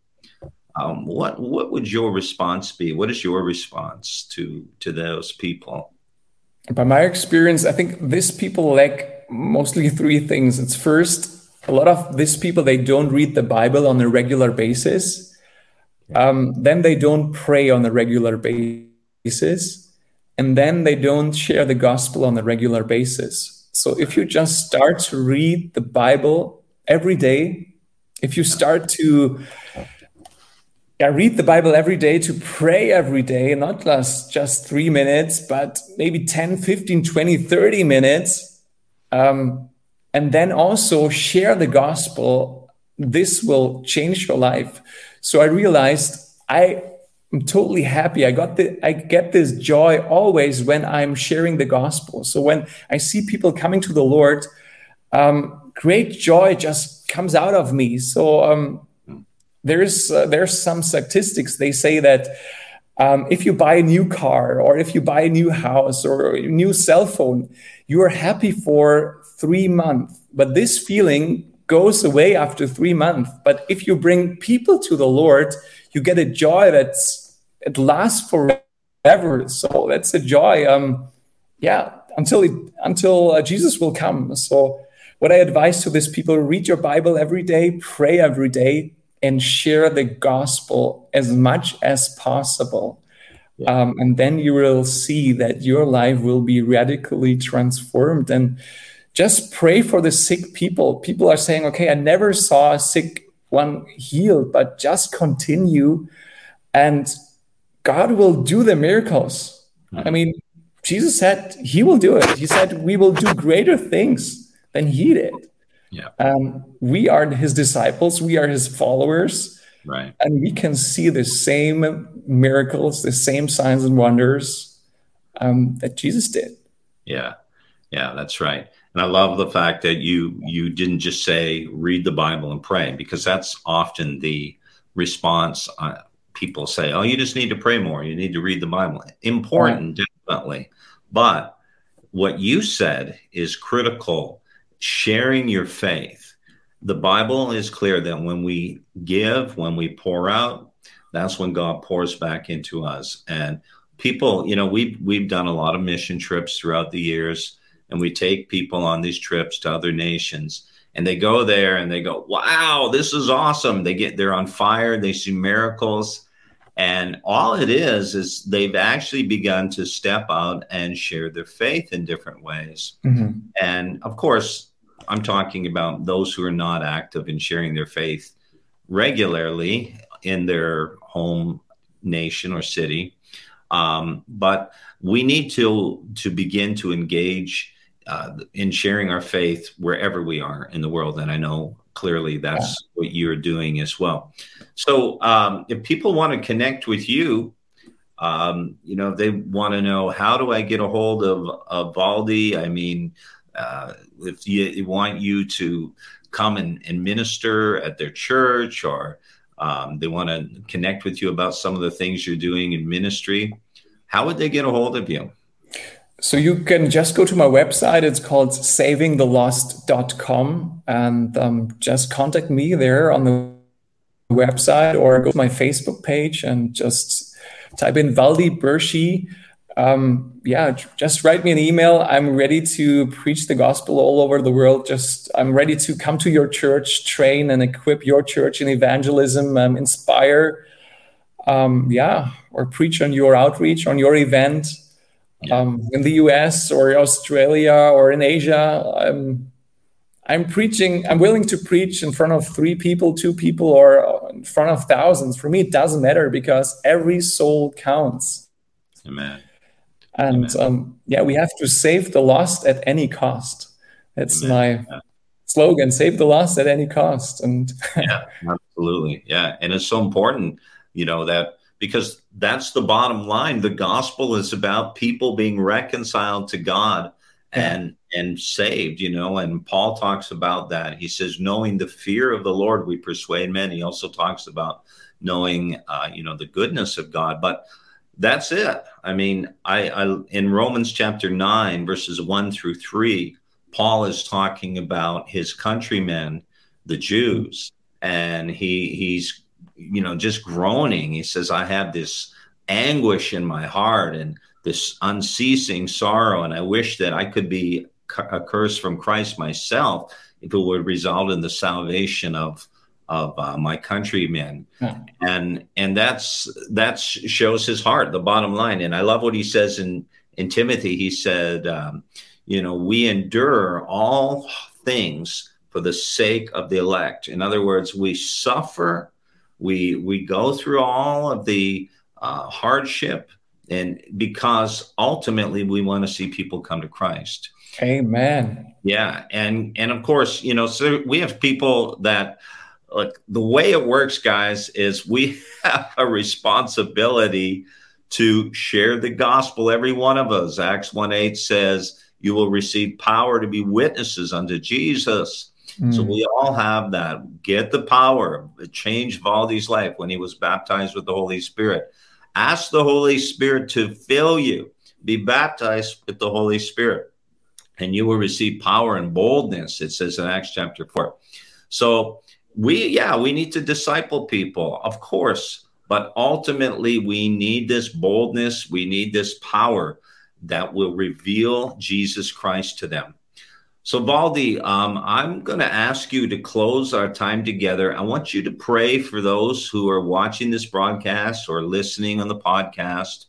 Speaker 2: Um, what what would your response be? What is your response to to those people?
Speaker 3: By my experience, I think these people lack mostly three things. It's first, a lot of these people they don't read the Bible on a regular basis. Um, then they don't pray on a regular basis, and then they don't share the gospel on a regular basis. So if you just start to read the Bible every day, if you start to yeah, read the Bible every day, to pray every day, not just, just three minutes, but maybe 10, 15, 20, 30 minutes. Um, and then also share the gospel. This will change your life. So I realized I am totally happy. I got the I get this joy always when I'm sharing the gospel. So when I see people coming to the Lord, um, great joy just comes out of me. So um, there's uh, there's some statistics. They say that um, if you buy a new car or if you buy a new house or a new cell phone, you are happy for three months. But this feeling goes away after three months. But if you bring people to the Lord, you get a joy that's it lasts forever. So that's a joy. Um, yeah, until it, until uh, Jesus will come. So what I advise to these people: read your Bible every day, pray every day, and share the gospel as much as possible. Yeah. Um, and then you will see that your life will be radically transformed. And just pray for the sick people. People are saying, okay, I never saw a sick one healed, but just continue and God will do the miracles. I mean, Jesus said he will do it. He said we will do greater things than he did.
Speaker 2: Yeah.
Speaker 3: Um, we are his disciples, we are his followers.
Speaker 2: Right.
Speaker 3: And we can see the same miracles, the same signs and wonders um, that Jesus did.
Speaker 2: Yeah. Yeah, that's right. And I love the fact that you you didn't just say read the Bible and pray because that's often the response. Uh, people say, "Oh, you just need to pray more. You need to read the Bible." Important, right. definitely, but what you said is critical. Sharing your faith. The Bible is clear that when we give, when we pour out, that's when God pours back into us. And people, you know, we've we've done a lot of mission trips throughout the years and we take people on these trips to other nations and they go there and they go wow this is awesome they get they're on fire they see miracles and all it is is they've actually begun to step out and share their faith in different ways mm-hmm. and of course i'm talking about those who are not active in sharing their faith regularly in their home nation or city um, but we need to to begin to engage uh, in sharing our faith wherever we are in the world. And I know clearly that's yeah. what you're doing as well. So um, if people want to connect with you, um, you know, they want to know how do I get a hold of, of Waldy? I mean, uh, if you want you to come and, and minister at their church or um, they want to connect with you about some of the things you're doing in ministry, how would they get a hold of you?
Speaker 3: So you can just go to my website. It's called savingthelost.com and um, just contact me there on the website or go to my Facebook page and just type in Waldy Bersche. Um, yeah, just write me an email. I'm ready to preach the gospel all over the world. Just I'm ready to come to your church, train and equip your church in evangelism, um, inspire, um, yeah, or preach on your outreach, on your event yeah. um, in the US or Australia or in Asia. I'm, I'm preaching, I'm willing to preach in front of three people, two people, or in front of thousands. For me, it doesn't matter because every soul counts.
Speaker 2: Amen.
Speaker 3: And Amen. Um, yeah, we have to save the lost at any cost. That's Amen. my slogan save the lost at any cost. And
Speaker 2: yeah, absolutely. Yeah. And it's so important, you know, that because that's the bottom line. The gospel is about people being reconciled to God and and saved, you know. And Paul talks about that. He says, knowing the fear of the Lord, we persuade men. He also talks about knowing, uh, you know, the goodness of God. But that's it. I mean, I, I in Romans chapter nine, verses one through three, Paul is talking about his countrymen, the Jews, and he he's you know just groaning. He says, "I have this anguish in my heart and this unceasing sorrow, and I wish that I could be a curse from Christ myself if it would result in the salvation of." of uh, my countrymen yeah. and and that's that shows his heart the bottom line and i love what he says in in timothy he said um, you know, we endure all things for the sake of the elect. In other words, we suffer, we we go through all of the uh, hardship, and because ultimately we want to see people come to Christ.
Speaker 3: Amen.
Speaker 2: Yeah, and and of course, you know, so we have people that like the way it works, guys, is we have a responsibility to share the gospel. Every one of us. Acts one eight says you will receive power to be witnesses unto Jesus. Mm. So we all have that. Get the power. The change Waldy's life when he was baptized with the Holy Spirit. Ask the Holy Spirit to fill you. Be baptized with the Holy Spirit, and you will receive power and boldness. It says in Acts chapter four. So we, yeah, we need to disciple people, of course, but ultimately we need this boldness. We need this power that will reveal Jesus Christ to them. So, Waldy, um, I'm going to ask you to close our time together. I want you to pray for those who are watching this broadcast or listening on the podcast.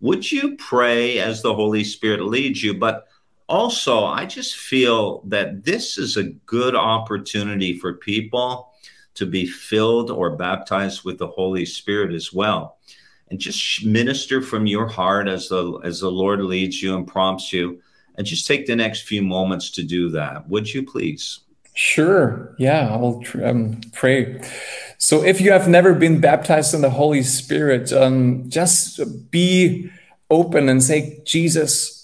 Speaker 2: Would you pray as the Holy Spirit leads you? But also, I just feel that this is a good opportunity for people to be filled or baptized with the Holy Spirit as well and just minister from your heart as the as the Lord leads you and prompts you and just take the next few moments to do that would you please
Speaker 3: sure yeah i will um, pray so if you have never been baptized in the holy spirit um, just be open and say jesus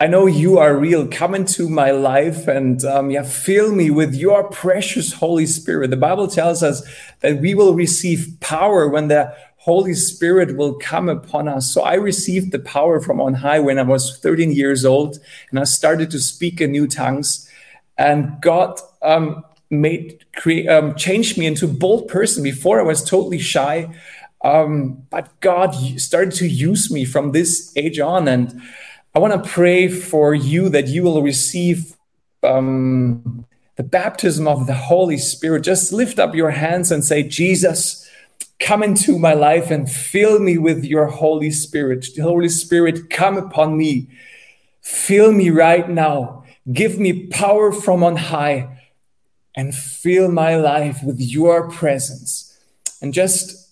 Speaker 3: I know you are real. Come into my life and um, yeah, fill me with your precious Holy Spirit. The Bible tells us that we will receive power when the Holy Spirit will come upon us. So I received the power from on high when I was 13 years old and I started to speak in new tongues. And God um, made create um, changed me into a bold person. Before I was totally shy, um, but God started to use me from this age on. And I want to pray for you that you will receive um, the baptism of the Holy Spirit. Just lift up your hands and say, Jesus come into my life and fill me with your Holy Spirit. The Holy Spirit, come upon me. Fill me right now. Give me power from on high and fill my life with your presence. And just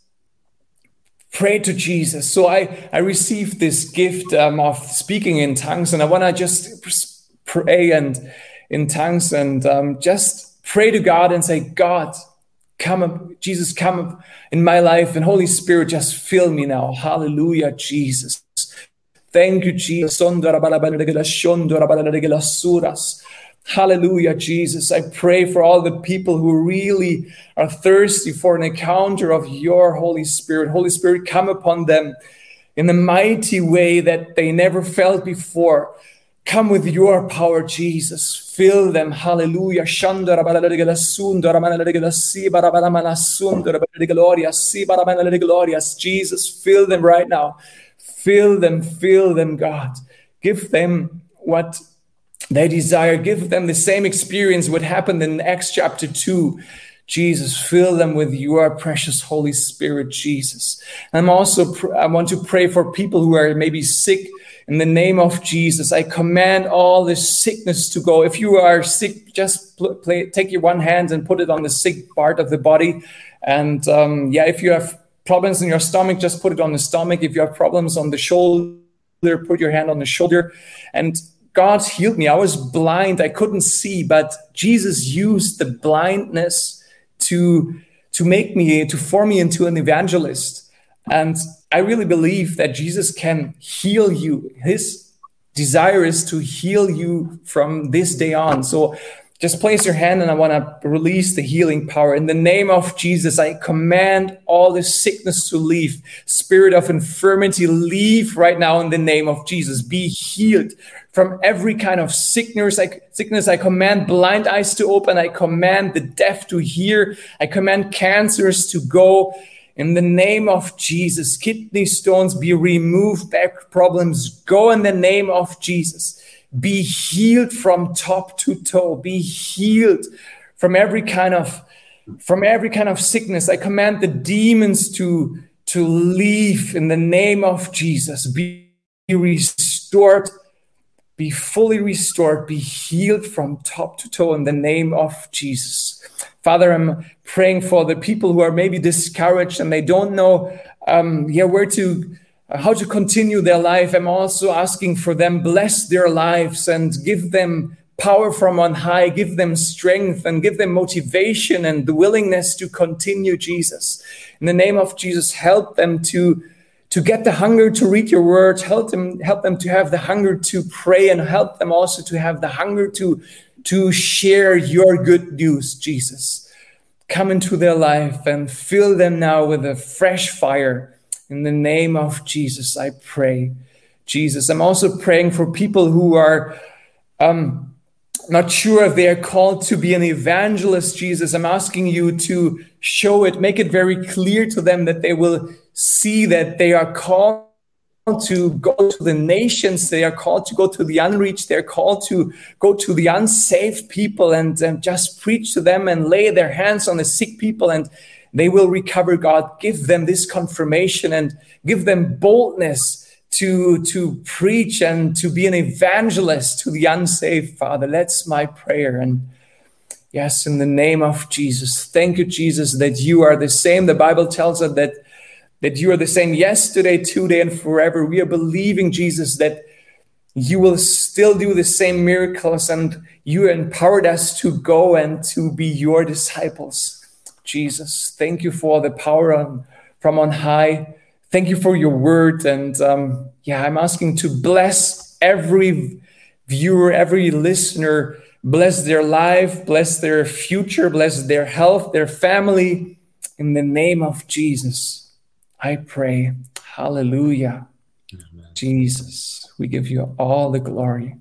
Speaker 3: pray to Jesus. So I, I received this gift um, of speaking in tongues, and I want to just pray and in tongues and um, just pray to God and say, God, come Jesus, come in my life, and Holy Spirit, just fill me now. Hallelujah, Jesus. Thank you, Jesus. Hallelujah, Jesus. I pray for all the people who really are thirsty for an encounter of your Holy Spirit. Holy Spirit, come upon them in a mighty way that they never felt before. Come with your power, Jesus. Fill them. Hallelujah. Jesus, fill them right now. Fill them, fill them, God. Give them what they desire. Give them the same experience what happened in Acts chapter 2. Jesus, fill them with your precious Holy Spirit, Jesus. I'm also, I want to pray for people who are maybe sick in the name of Jesus, I command all this sickness to go. If you are sick, just play, take your one hand and put it on the sick part of the body. And um, yeah, if you have problems in your stomach, just put it on the stomach. If you have problems on the shoulder, put your hand on the shoulder. And God healed me. I was blind, I couldn't see, but Jesus used the blindness to to make me to form me into an evangelist. And I really believe that Jesus can heal you. His desire is to heal you from this day on. So just place your hand and I want to release the healing power. In the name of Jesus, I command all the sickness to leave. Spirit of infirmity, leave right now in the name of Jesus. Be healed from every kind of sickness. I, sickness. I command blind eyes to open. I command the deaf to hear. I command cancers to go. In the name of Jesus, kidney stones be removed, back problems go in the name of Jesus. Be healed from top to toe. Be healed from every kind of from every kind of sickness. I command the demons to to leave in the name of Jesus. Be restored. Be fully restored. Be healed from top to toe in the name of Jesus. Father, I'm praying for the people who are maybe discouraged and they don't know um, yeah, where to uh, how to continue their life. I'm also asking for them, bless their lives and give them power from on high, give them strength and give them motivation and the willingness to continue Jesus. In the name of Jesus, help them to to get the hunger to read your words, help them help them to have the hunger to pray and help them also to have the hunger to to share your good news, Jesus. Come into their life and fill them now with a fresh fire in the name of Jesus, I pray. Jesus, I'm also praying for people who are um, not sure if they are called to be an evangelist, Jesus. I'm asking you to show it, make it very clear to them that they will see that they are called to go to the nations, they are called to go to the unreached, they're called to go to the unsaved people and, and just preach to them and lay their hands on the sick people and they will recover. God give them this confirmation and give them boldness to to preach and to be an evangelist to the unsaved father. That's my prayer. And yes in the name of jesus thank you jesus that you are the same. The bible tells us that that you are the same yesterday today and forever we are believing jesus that you will still do the same miracles and you empowered us to go and to be your disciples Jesus. Thank you for the power on, from on high. Thank you for your word. And um, yeah, I'm asking to bless every viewer, every listener, bless their life, bless their future, bless their health, their family. In the name of Jesus, I pray. Hallelujah. Amen. Jesus, we give you all the glory.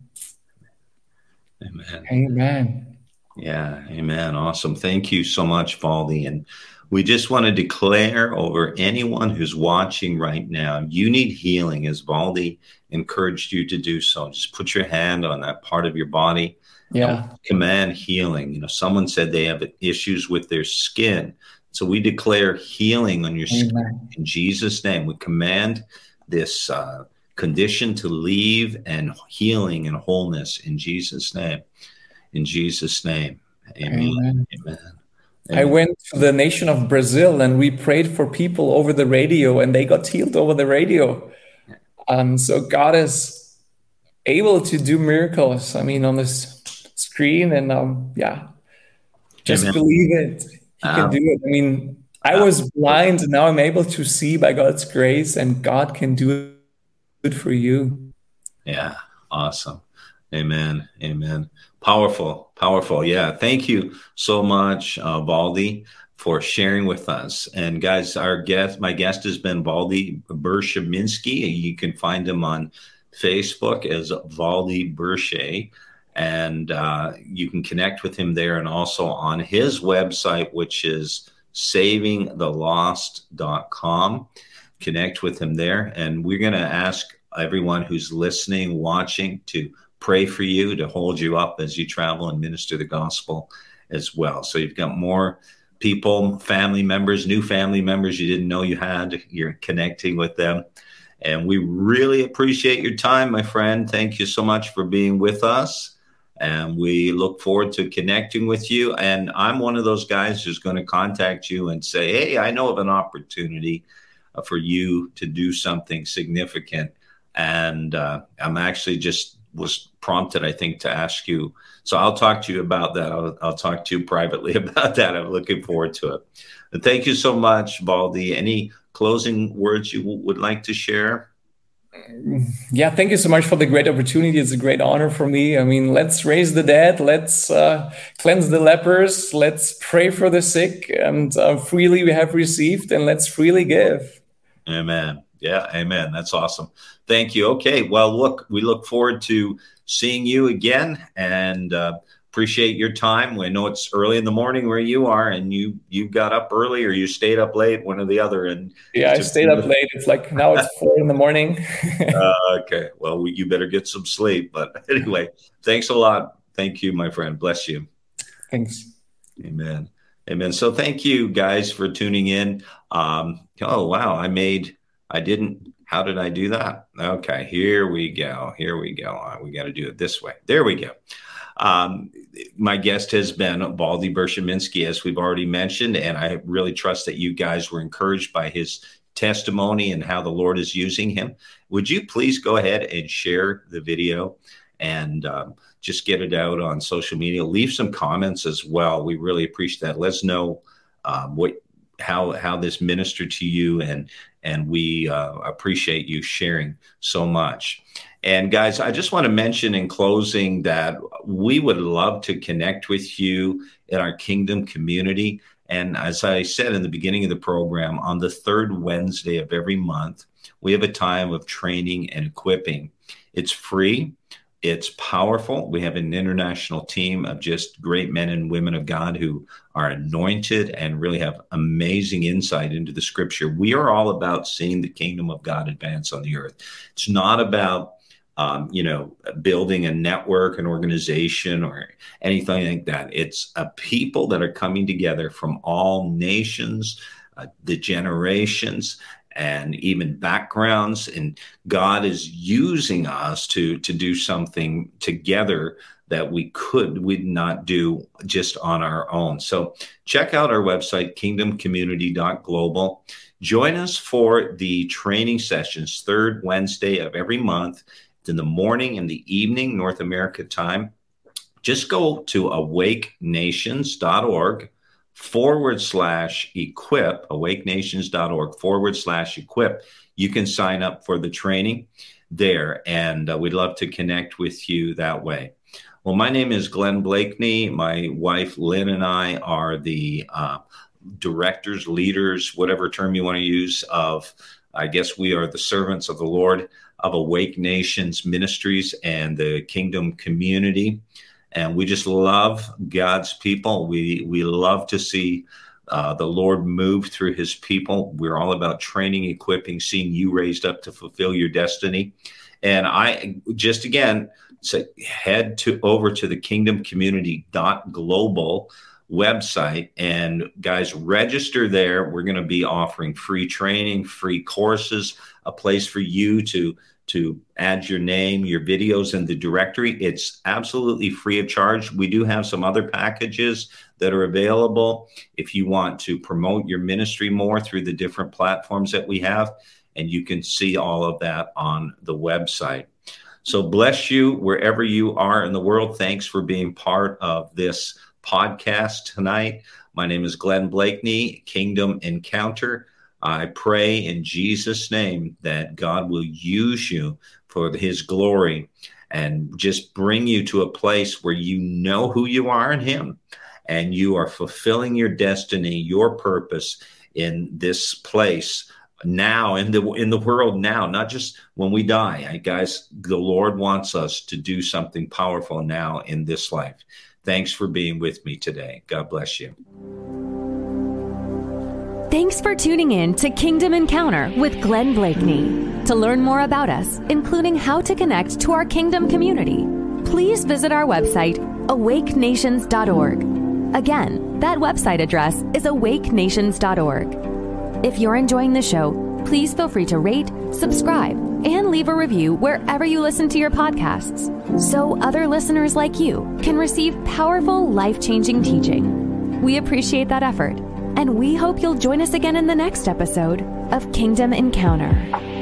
Speaker 2: Amen.
Speaker 3: Amen.
Speaker 2: Yeah, amen. Awesome. Thank you so much, Waldy. And we just want to declare over anyone who's watching right now, you need healing, as Waldy encouraged you to do so. Just put your hand on that part of your body.
Speaker 3: Yeah.
Speaker 2: Command healing. You know, someone said they have issues with their skin. So we declare healing on your amen. skin in Jesus' name. We command this uh, condition to leave and healing and wholeness in Jesus' name in Jesus' name. Amen. Amen. Amen.
Speaker 3: I went to the nation of Brazil and we prayed for people over the radio and they got healed over the radio. Um, so God is able to do miracles. I mean, on this screen, and um, yeah, just Amen. believe it. He um, can do it. I mean, I was blind and now I'm able to see by God's grace, and God can do it for you.
Speaker 2: Yeah, awesome. Amen. Amen. Powerful, powerful. Yeah. Thank you so much, uh, Waldy, for sharing with us. And guys, our guest, my guest has been Waldy Bershaminski. You can find him on Facebook as Waldy Bersche. And uh, you can connect with him there and also on his website, which is savingthelost.com. Connect with him there. And we're going to ask everyone who's listening, watching to pray for you, to hold you up as you travel and minister the gospel as well. So you've got more people, family members, new family members you didn't know you had. You're connecting with them. And we really appreciate your time, my friend. Thank you so much for being with us. And we look forward to connecting with you. And I'm one of those guys who's going to contact you and say, Hey, I know of an opportunity uh, for you to do something significant. And uh, I'm actually just was prompted, I think, to ask you. So I'll talk to you about that. I'll, I'll talk to you privately about that. I'm looking forward to it. And thank you so much, Waldy. Any closing words you w- would like to share?
Speaker 3: Yeah, thank you so much for the great opportunity. It's a great honor for me. I mean, let's raise the dead, let's uh, cleanse the lepers, let's pray for the sick, and uh, freely we have received, and let's freely give.
Speaker 2: Amen. Yeah, amen. That's awesome. Thank you. Okay, well, look, we look forward to seeing you again, and uh, appreciate your time. We know it's early in the morning where you are, and you you got up early or you stayed up late, one or the other. And
Speaker 3: yeah, I stayed up late. It's like now it's four in the morning.
Speaker 2: uh, okay, well, we, you better get some sleep. But anyway, thanks a lot. Thank you, my friend. Bless you.
Speaker 3: Thanks.
Speaker 2: Amen. Amen. So thank you guys for tuning in. Um, oh wow, I made. I didn't how did I do that? Okay, here we go. Here we go. We got to do it this way. There we go. Um, my guest has been Waldy Bershaminski, as we've already mentioned, and I really trust that you guys were encouraged by his testimony and how the Lord is using him. Would you please go ahead and share the video and um, just get it out on social media? Leave some comments as well. We really appreciate that. Let's know um, what how how this ministered to you and and we uh, appreciate you sharing so much and guys, I just want to mention in closing that we would love to connect with you in our kingdom community. And as I said in the beginning of the program, on the third Wednesday of every month, we have a time of training and equipping. It's free, it's powerful. We have an international team of just great men and women of God who are anointed and really have amazing insight into the scripture. We are all about seeing the kingdom of God advance on the earth. It's not about um, you know, building a network, an organization, or anything like that. It's a people that are coming together from all nations, uh, the generations, and even backgrounds. And God is using us to to do something together that we could would not do just on our own. So check out our website, kingdomcommunity.global. Join us for the training sessions, third Wednesday of every month in the morning and the evening, North America time, just go to awakenations.org forward slash equip, awakenations.org forward slash equip. You can sign up for the training there, and uh, we'd love to connect with you that way. Well, my name is Glenn Bleakney. My wife Lynn and I are the uh, directors, leaders, whatever term you want to use, of I guess we are the servants of the Lord of Awake Nations Ministries and the Kingdom community. And we just love God's people. We we love to see uh, the Lord move through His people. We're all about training, equipping, seeing you raised up to fulfill your destiny. And I just again say head to over to the Kingdom Community global website and guys register there we're going to be offering free training free courses a place for you to to add your name, your videos in the directory. It's absolutely free of charge. We do have some other packages that are available if you want to promote your ministry more through the different platforms that we have. And you can see all of that on the website. So bless you wherever you are in the world. Thanks for being part of this podcast tonight. My name is Glenn Bleakney, Kingdom Encounter. I pray in Jesus' name that God will use you for his glory and just bring you to a place where you know who you are in him and you are fulfilling your destiny, your purpose in this place now in the in the world now not just when we die. I, guys the lord wants us to do something powerful now in this life. Thanks for being with me today. God bless you
Speaker 1: Thanks for tuning in to Kingdom Encounter with Glenn Bleakney. To learn more about us, including how to connect to our Kingdom community, please visit our website, awakenations.org. Again, that website address is awakenations.org. If you're enjoying the show, please feel free to rate, subscribe, and leave a review wherever you listen to your podcasts so other listeners like you can receive powerful, life changing teaching. We appreciate that effort and we hope you'll join us again in the next episode of Kingdom Encounter.